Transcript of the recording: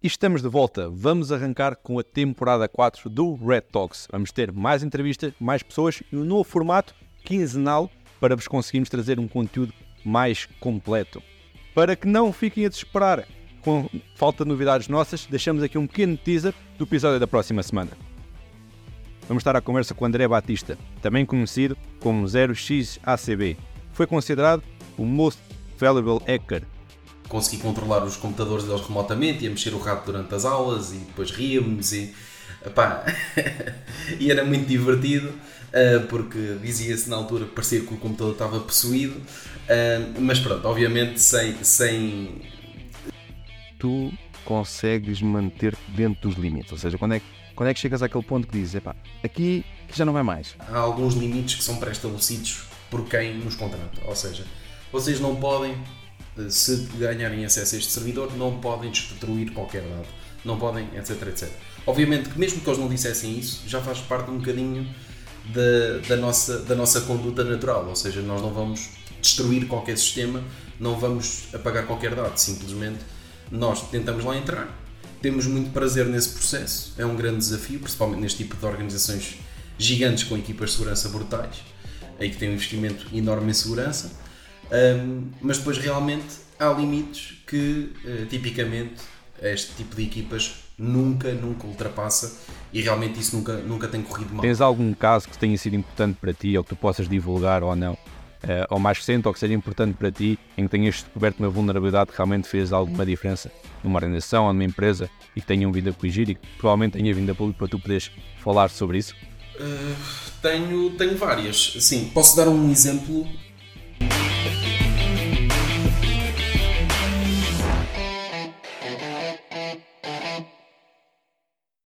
E estamos de volta. Vamos arrancar com a temporada 4 do Red Talks. Vamos ter mais entrevistas, mais pessoas e um novo formato quinzenal para vos conseguirmos trazer um conteúdo mais completo. Para que não fiquem a desesperar com falta de novidades nossas, deixamos aqui um pequeno teaser do episódio da próxima semana. Vamos estar à conversa com André Batista, também conhecido como 0xACB. Foi considerado o Most Valuable Hacker consegui controlar os computadores deles remotamente, ia mexer o rato durante as aulas e depois ríamos e, epá, e era muito divertido uh, porque dizia-se na altura que parecia que o computador estava possuído, uh, mas pronto, obviamente sem, sem. Tu consegues manter-te dentro dos limites, ou seja, quando é, quando é que chegas àquele ponto que dizes, epá, aqui já não vai mais. Há alguns limites que são pré-estabelecidos por quem nos contrata, ou seja, vocês não podem se ganharem acesso a este servidor, não podem destruir qualquer dado, não podem, etc, etc. Obviamente que mesmo que eles não dissessem isso, já faz parte um bocadinho da, da, nossa, da nossa conduta natural, ou seja, nós não vamos destruir qualquer sistema, não vamos apagar qualquer dado, simplesmente nós tentamos lá entrar, temos muito prazer nesse processo, é um grande desafio, principalmente neste tipo de organizações gigantes com equipas de segurança brutais, aí que tem um investimento enorme em segurança um, mas depois realmente há limites que uh, tipicamente este tipo de equipas nunca, nunca ultrapassa e realmente isso nunca, nunca tem corrido mal. Tens algum caso que tenha sido importante para ti ou que tu possas divulgar ou não? Uh, ou mais recente, ou que seja importante para ti, em que tenhas descoberto uma vulnerabilidade que realmente fez alguma diferença numa organização ou numa empresa e que tenham vindo a corrigir e que provavelmente tenha vindo a público para tu poderes falar sobre isso? Uh, tenho, tenho várias. Sim, posso dar um exemplo